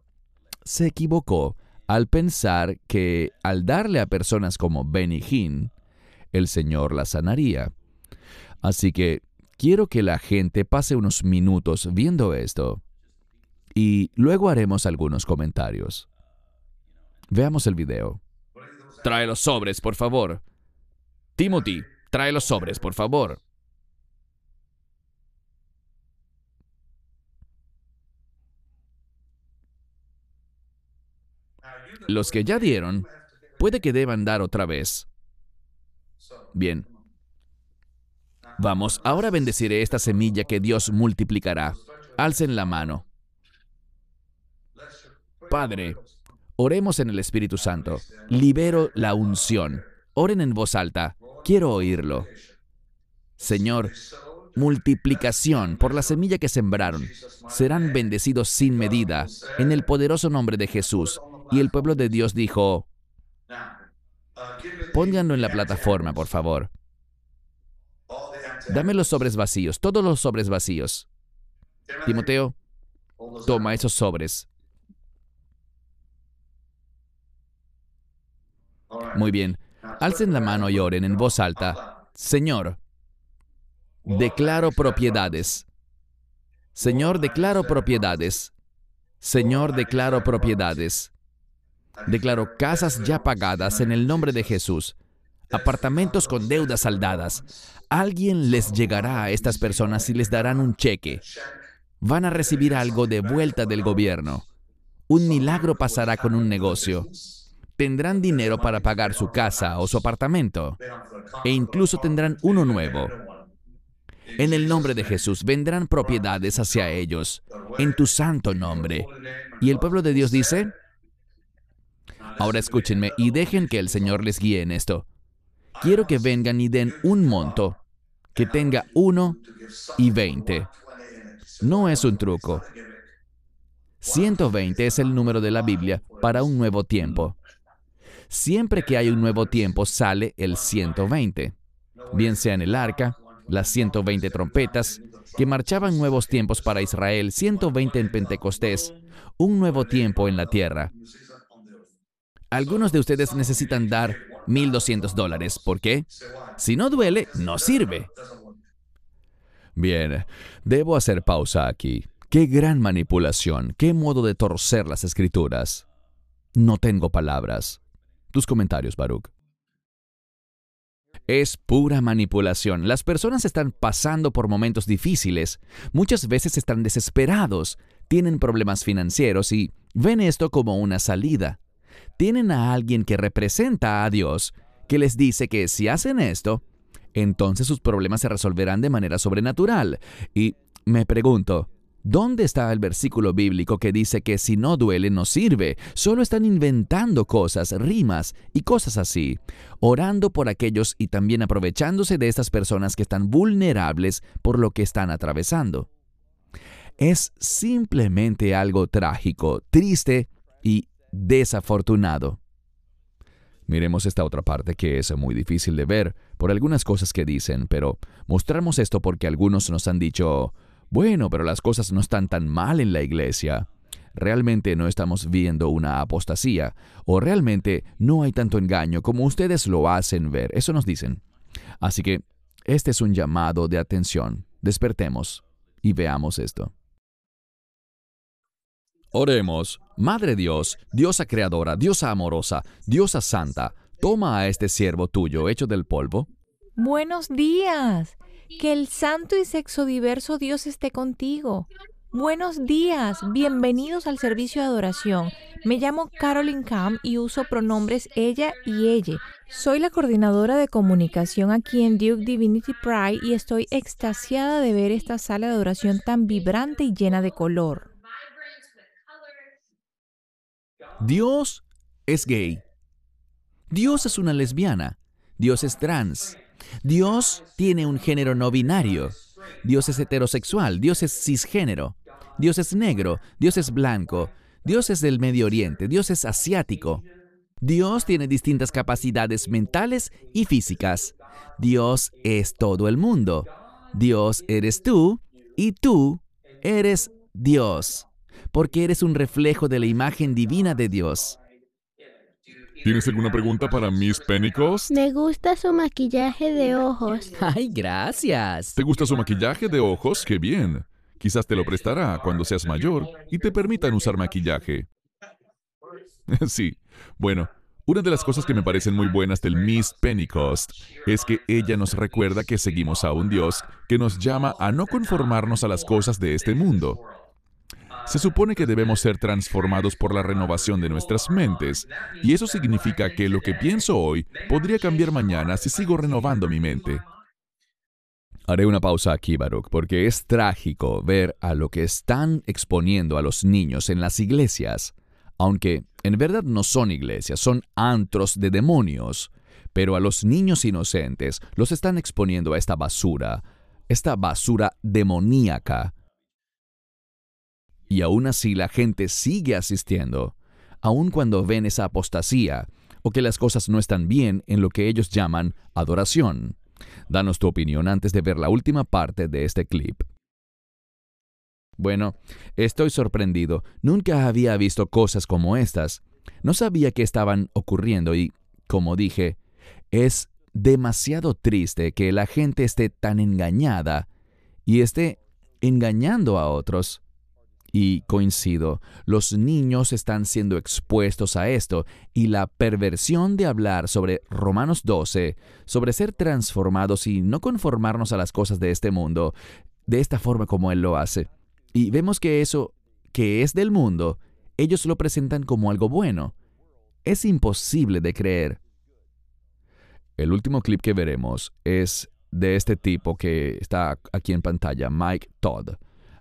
B: se equivocó al pensar que al darle a personas como Benny Hinn, el Señor la sanaría. Así que quiero que la gente pase unos minutos viendo esto y luego haremos algunos comentarios. Veamos el video.
D: Trae los sobres, por favor. Timothy, trae los sobres, por favor. Los que ya dieron, puede que deban dar otra vez. Bien. Vamos, ahora bendeciré esta semilla que Dios multiplicará. Alcen la mano. Padre, oremos en el Espíritu Santo. Libero la unción. Oren en voz alta. Quiero oírlo. Señor, multiplicación por la semilla que sembraron. Serán bendecidos sin medida en el poderoso nombre de Jesús. Y el pueblo de Dios dijo, pónganlo en la plataforma, por favor. Dame los sobres vacíos, todos los sobres vacíos. Timoteo, toma esos sobres. Muy bien. Alcen la mano y oren en voz alta. Señor,
B: declaro propiedades. Señor, declaro propiedades. Señor, declaro propiedades. Declaro casas ya pagadas en el nombre de Jesús. Apartamentos con deudas saldadas. Alguien les llegará a estas personas y les darán un cheque. Van a recibir algo de vuelta del gobierno. Un milagro pasará con un negocio. Tendrán dinero para pagar su casa o su apartamento. E incluso tendrán uno nuevo. En el nombre de Jesús vendrán propiedades hacia ellos, en tu santo nombre. Y el pueblo de Dios dice, ahora escúchenme y dejen que el Señor les guíe en esto. Quiero que vengan y den un monto que tenga uno y veinte. No es un truco. 120 es el número de la Biblia para un nuevo tiempo. Siempre que hay un nuevo tiempo sale el 120, bien sea en el arca, las 120 trompetas, que marchaban nuevos tiempos para Israel, 120 en Pentecostés, un nuevo tiempo en la tierra. Algunos de ustedes necesitan dar 1.200 dólares. ¿Por qué? Si no duele, no sirve. Bien, debo hacer pausa aquí. Qué gran manipulación, qué modo de torcer las escrituras. No tengo palabras. Tus comentarios, Baruch. Es pura manipulación. Las personas están pasando por momentos difíciles. Muchas veces están desesperados, tienen problemas financieros y ven esto como una salida. Tienen a alguien que representa a Dios, que les dice que si hacen esto, entonces sus problemas se resolverán de manera sobrenatural. Y me pregunto, ¿Dónde está el versículo bíblico que dice que si no duele no sirve? Solo están inventando cosas, rimas y cosas así, orando por aquellos y también aprovechándose de estas personas que están vulnerables por lo que están atravesando. Es simplemente algo trágico, triste y desafortunado. Miremos esta otra parte que es muy difícil de ver por algunas cosas que dicen, pero mostramos esto porque algunos nos han dicho, bueno, pero las cosas no están tan mal en la iglesia. Realmente no estamos viendo una apostasía, o realmente no hay tanto engaño como ustedes lo hacen ver. Eso nos dicen. Así que este es un llamado de atención. Despertemos y veamos esto. Oremos. Madre Dios, Diosa creadora, Diosa amorosa, Diosa santa, toma a este siervo tuyo hecho del polvo.
C: Buenos días. Que el santo y sexo diverso Dios esté contigo. Buenos días, bienvenidos al servicio de adoración. Me llamo Carolyn Cam y uso pronombres ella y ella. Soy la coordinadora de comunicación aquí en Duke Divinity Pride y estoy extasiada de ver esta sala de adoración tan vibrante y llena de color.
B: Dios es gay. Dios es una lesbiana. Dios es trans. Dios tiene un género no binario. Dios es heterosexual, Dios es cisgénero, Dios es negro, Dios es blanco, Dios es del Medio Oriente, Dios es asiático. Dios tiene distintas capacidades mentales y físicas. Dios es todo el mundo. Dios eres tú y tú eres Dios, porque eres un reflejo de la imagen divina de Dios.
E: ¿Tienes alguna pregunta para Miss Pentecost?
F: Me gusta su maquillaje de ojos.
G: Ay, gracias.
E: ¿Te gusta su maquillaje de ojos? ¡Qué bien! Quizás te lo prestará cuando seas mayor y te permitan usar maquillaje. sí. Bueno, una de las cosas que me parecen muy buenas del Miss Pentecost es que ella nos recuerda que seguimos a un Dios que nos llama a no conformarnos a las cosas de este mundo, se supone que debemos ser transformados por la renovación de nuestras mentes, y eso significa que lo que pienso hoy podría cambiar mañana si sigo renovando mi mente.
B: Haré una pausa aquí, Baruch, porque es trágico ver a lo que están exponiendo a los niños en las iglesias, aunque en verdad no son iglesias, son antros de demonios, pero a los niños inocentes los están exponiendo a esta basura, esta basura demoníaca, y aún así la gente sigue asistiendo, aun cuando ven esa apostasía o que las cosas no están bien en lo que ellos llaman adoración. Danos tu opinión antes de ver la última parte de este clip. Bueno, estoy sorprendido. Nunca había visto cosas como estas. No sabía que estaban ocurriendo y, como dije, es demasiado triste que la gente esté tan engañada y esté engañando a otros. Y coincido, los niños están siendo expuestos a esto y la perversión de hablar sobre Romanos 12, sobre ser transformados y no conformarnos a las cosas de este mundo, de esta forma como Él lo hace. Y vemos que eso, que es del mundo, ellos lo presentan como algo bueno. Es imposible de creer. El último clip que veremos es de este tipo que está aquí en pantalla, Mike Todd.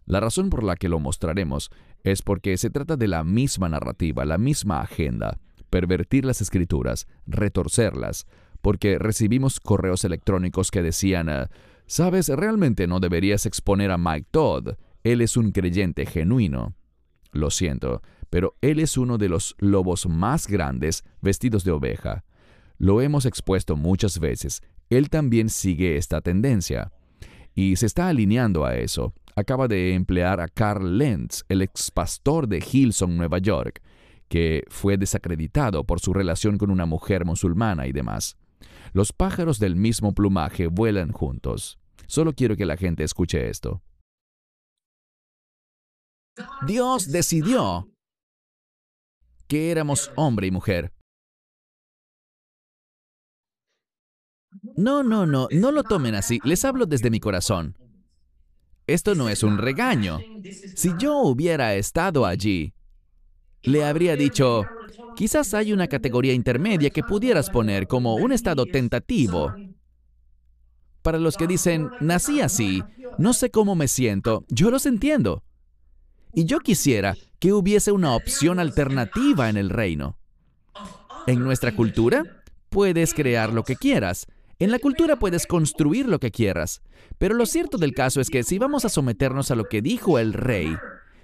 B: La razón por la que lo mostraremos es porque se trata de la misma narrativa, la misma agenda, pervertir las escrituras, retorcerlas, porque recibimos correos electrónicos que decían, ah, sabes, realmente no deberías exponer a Mike Todd, él es un creyente genuino. Lo siento, pero él es uno de los lobos más grandes vestidos de oveja. Lo hemos expuesto muchas veces, él también sigue esta tendencia. Y se está alineando a eso acaba de emplear a Carl Lenz, el ex pastor de Hilson, Nueva York, que fue desacreditado por su relación con una mujer musulmana y demás. Los pájaros del mismo plumaje vuelan juntos. Solo quiero que la gente escuche esto. Dios decidió que éramos hombre y mujer. No, no, no, no lo tomen así. Les hablo desde mi corazón. Esto no es un regaño. Si yo hubiera estado allí, le habría dicho, quizás hay una categoría intermedia que pudieras poner como un estado tentativo. Para los que dicen, nací así, no sé cómo me siento, yo los entiendo. Y yo quisiera que hubiese una opción alternativa en el reino. En nuestra cultura, puedes crear lo que quieras, en la cultura puedes construir lo que quieras, pero lo cierto del caso es que si vamos a someternos a lo que dijo el rey,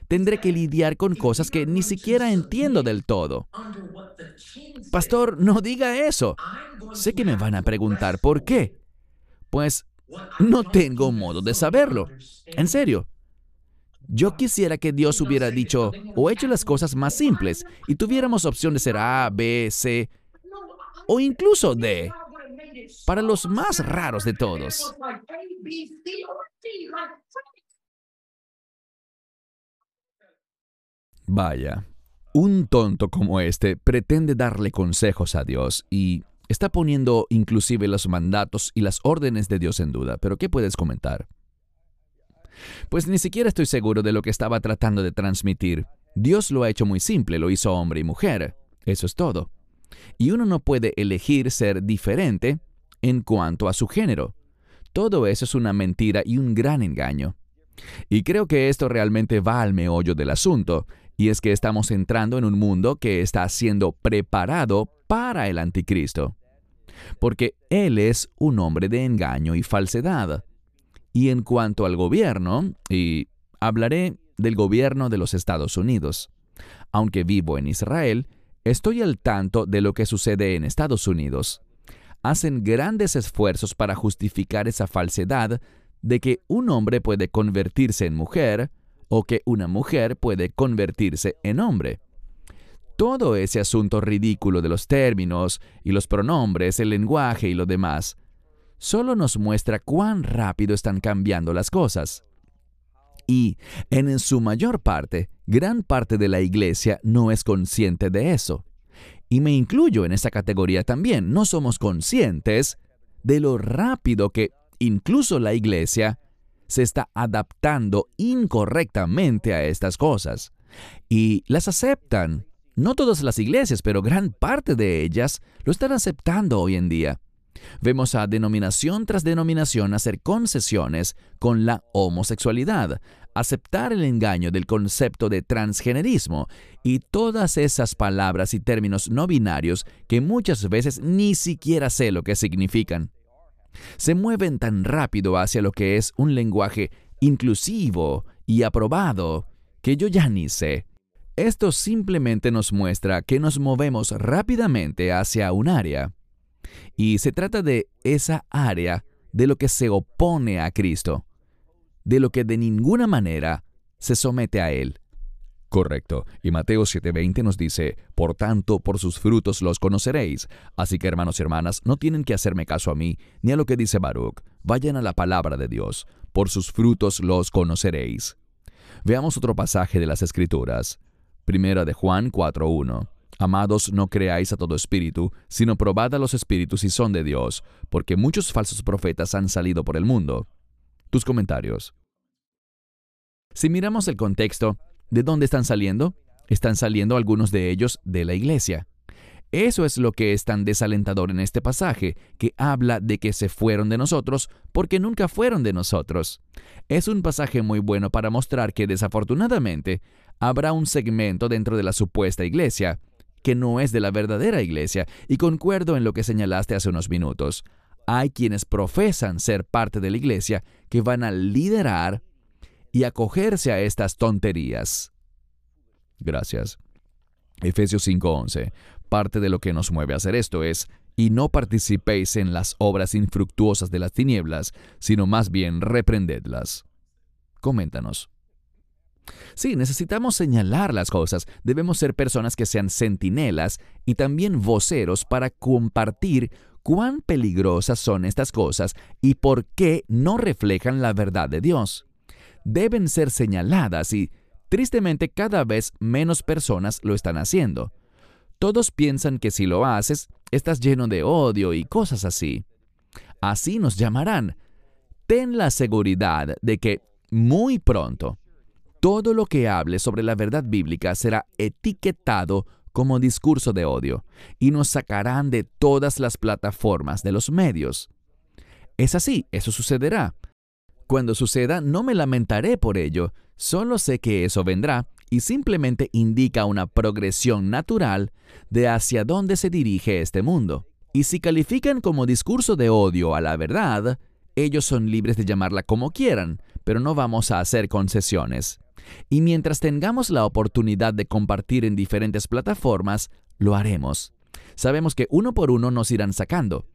B: tendré que lidiar con cosas que ni siquiera entiendo del todo. Pastor, no diga eso. Sé que me van a preguntar por qué. Pues no tengo modo de saberlo. En serio. Yo quisiera que Dios hubiera dicho o hecho las cosas más simples y tuviéramos opción de ser A, B, C o incluso D para los más raros de todos. Vaya, un tonto como este pretende darle consejos a Dios y está poniendo inclusive los mandatos y las órdenes de Dios en duda. Pero ¿qué puedes comentar? Pues ni siquiera estoy seguro de lo que estaba tratando de transmitir. Dios lo ha hecho muy simple, lo hizo hombre y mujer. Eso es todo. Y uno no puede elegir ser diferente en cuanto a su género. Todo eso es una mentira y un gran engaño. Y creo que esto realmente va al meollo del asunto, y es que estamos entrando en un mundo que está siendo preparado para el anticristo. Porque él es un hombre de engaño y falsedad. Y en cuanto al gobierno, y hablaré del gobierno de los Estados Unidos. Aunque vivo en Israel, estoy al tanto de lo que sucede en Estados Unidos hacen grandes esfuerzos para justificar esa falsedad de que un hombre puede convertirse en mujer o que una mujer puede convertirse en hombre. Todo ese asunto ridículo de los términos y los pronombres, el lenguaje y lo demás, solo nos muestra cuán rápido están cambiando las cosas. Y, en su mayor parte, gran parte de la iglesia no es consciente de eso y me incluyo en esa categoría también, no somos conscientes de lo rápido que incluso la iglesia se está adaptando incorrectamente a estas cosas. Y las aceptan. No todas las iglesias, pero gran parte de ellas lo están aceptando hoy en día. Vemos a denominación tras denominación hacer concesiones con la homosexualidad, aceptar el engaño del concepto de transgenerismo y todas esas palabras y términos no binarios que muchas veces ni siquiera sé lo que significan. Se mueven tan rápido hacia lo que es un lenguaje inclusivo y aprobado que yo ya ni sé. Esto simplemente nos muestra que nos movemos rápidamente hacia un área. Y se trata de esa área de lo que se opone a Cristo de lo que de ninguna manera se somete a Él. Correcto. Y Mateo 7:20 nos dice, Por tanto, por sus frutos los conoceréis. Así que, hermanos y hermanas, no tienen que hacerme caso a mí, ni a lo que dice Baruch. Vayan a la palabra de Dios. Por sus frutos los conoceréis. Veamos otro pasaje de las Escrituras. Primera de Juan 4:1. Amados, no creáis a todo espíritu, sino probad a los espíritus si son de Dios, porque muchos falsos profetas han salido por el mundo. Tus comentarios. Si miramos el contexto, ¿de dónde están saliendo? Están saliendo algunos de ellos de la iglesia. Eso es lo que es tan desalentador en este pasaje, que habla de que se fueron de nosotros porque nunca fueron de nosotros. Es un pasaje muy bueno para mostrar que desafortunadamente habrá un segmento dentro de la supuesta iglesia que no es de la verdadera iglesia, y concuerdo en lo que señalaste hace unos minutos. Hay quienes profesan ser parte de la iglesia que van a liderar y acogerse a estas tonterías. Gracias. Efesios 5:11. Parte de lo que nos mueve a hacer esto es, y no participéis en las obras infructuosas de las tinieblas, sino más bien reprendedlas. Coméntanos. Sí, necesitamos señalar las cosas. Debemos ser personas que sean centinelas y también voceros para compartir cuán peligrosas son estas cosas y por qué no reflejan la verdad de Dios. Deben ser señaladas y, tristemente, cada vez menos personas lo están haciendo. Todos piensan que si lo haces, estás lleno de odio y cosas así. Así nos llamarán. Ten la seguridad de que muy pronto todo lo que hable sobre la verdad bíblica será etiquetado como discurso de odio y nos sacarán de todas las plataformas de los medios. Es así, eso sucederá. Cuando suceda, no me lamentaré por ello, solo sé que eso vendrá y simplemente indica una progresión natural de hacia dónde se dirige este mundo. Y si califican como discurso de odio a la verdad, ellos son libres de llamarla como quieran, pero no vamos a hacer concesiones. Y mientras tengamos la oportunidad de compartir en diferentes plataformas, lo haremos. Sabemos que uno por uno nos irán sacando.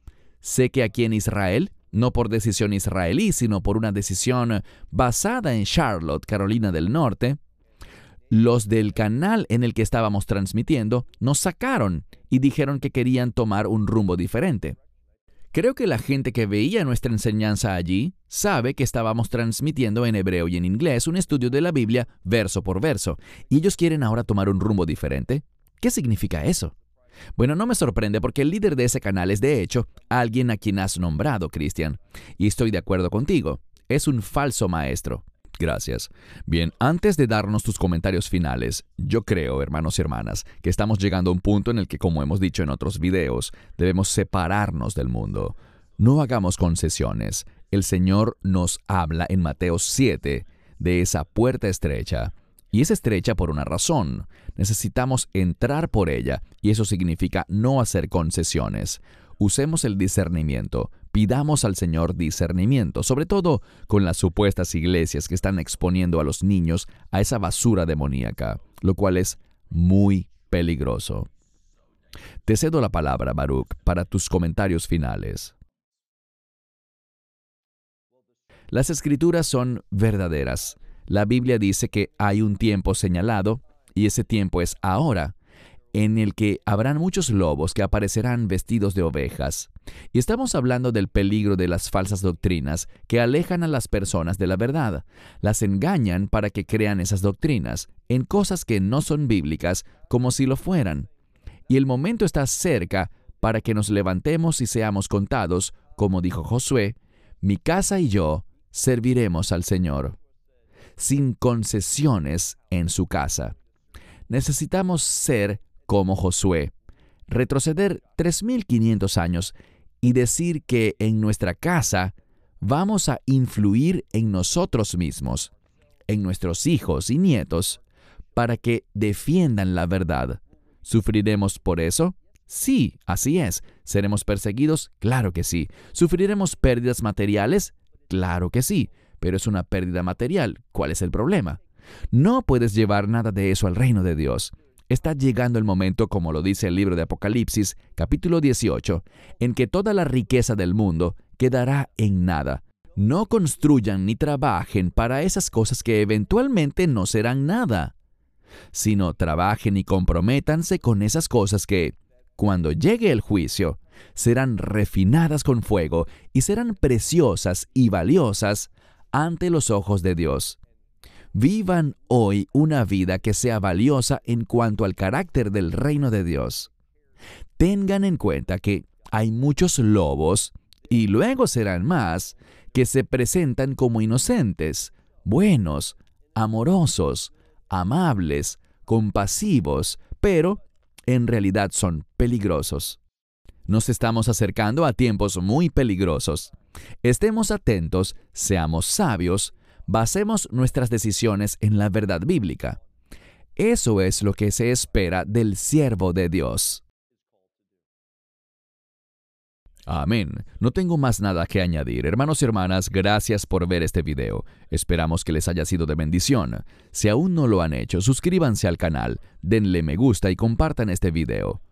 B: Sé que aquí en Israel, no por decisión israelí, sino por una decisión basada en Charlotte, Carolina del Norte, los del canal en el que estábamos transmitiendo nos sacaron y dijeron que querían tomar un rumbo diferente. Creo que la gente que veía nuestra enseñanza allí sabe que estábamos transmitiendo en hebreo y en inglés un estudio de la Biblia verso por verso, y ellos quieren ahora tomar un rumbo diferente. ¿Qué significa eso? Bueno, no me sorprende porque el líder de ese canal es de hecho alguien a quien has nombrado, Cristian, y estoy de acuerdo contigo. Es un falso maestro. Gracias. Bien, antes de darnos tus comentarios finales, yo creo, hermanos y hermanas, que estamos llegando a un punto en el que, como hemos dicho en otros videos, debemos separarnos del mundo. No hagamos concesiones. El Señor nos habla en Mateo 7 de esa puerta estrecha. Y es estrecha por una razón. Necesitamos entrar por ella, y eso significa no hacer concesiones. Usemos el discernimiento, pidamos al Señor discernimiento, sobre todo con las supuestas iglesias que están exponiendo a los niños a esa basura demoníaca, lo cual es muy peligroso. Te cedo la palabra, Baruch, para tus comentarios finales. Las escrituras son verdaderas. La Biblia dice que hay un tiempo señalado, y ese tiempo es ahora, en el que habrán muchos lobos que aparecerán vestidos de ovejas. Y estamos hablando del peligro de las falsas doctrinas que alejan a las personas de la verdad, las engañan para que crean esas doctrinas en cosas que no son bíblicas como si lo fueran. Y el momento está cerca para que nos levantemos y seamos contados, como dijo Josué, mi casa y yo serviremos al Señor, sin concesiones en su casa. Necesitamos ser como Josué, retroceder 3.500 años y decir que en nuestra casa vamos a influir en nosotros mismos, en nuestros hijos y nietos, para que defiendan la verdad. ¿Sufriremos por eso? Sí, así es. ¿Seremos perseguidos? Claro que sí. ¿Sufriremos pérdidas materiales? Claro que sí. Pero es una pérdida material. ¿Cuál es el problema? No puedes llevar nada de eso al reino de Dios. Está llegando el momento, como lo dice el libro de Apocalipsis, capítulo 18, en que toda la riqueza del mundo quedará en nada. No construyan ni trabajen para esas cosas que eventualmente no serán nada. sino trabajen y comprométanse con esas cosas que, cuando llegue el juicio, serán refinadas con fuego y serán preciosas y valiosas ante los ojos de Dios. Vivan hoy una vida que sea valiosa en cuanto al carácter del reino de Dios. Tengan en cuenta que hay muchos lobos, y luego serán más, que se presentan como inocentes, buenos, amorosos, amables, compasivos, pero en realidad son peligrosos. Nos estamos acercando a tiempos muy peligrosos. Estemos atentos, seamos sabios, basemos nuestras decisiones en la verdad bíblica. Eso es lo que se espera del siervo de Dios. Amén. No tengo más nada que añadir. Hermanos y hermanas, gracias por ver este video. Esperamos que les haya sido de bendición. Si aún no lo han hecho, suscríbanse al canal, denle me gusta y compartan este video.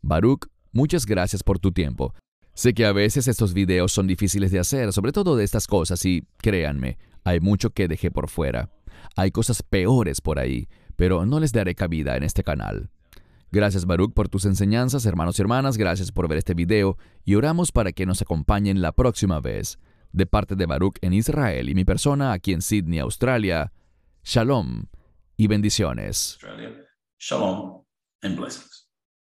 B: Baruch, muchas gracias por tu tiempo. Sé que a veces estos videos son difíciles de hacer, sobre todo de estas cosas, y créanme, hay mucho que dejé por fuera. Hay cosas peores por ahí, pero no les daré cabida en este canal. Gracias Baruch por tus enseñanzas, hermanos y hermanas, gracias por ver este video y oramos para que nos acompañen la próxima vez. De parte de Baruch en Israel y mi persona aquí en Sydney, Australia, Shalom y bendiciones.
A: Shalom and blessings.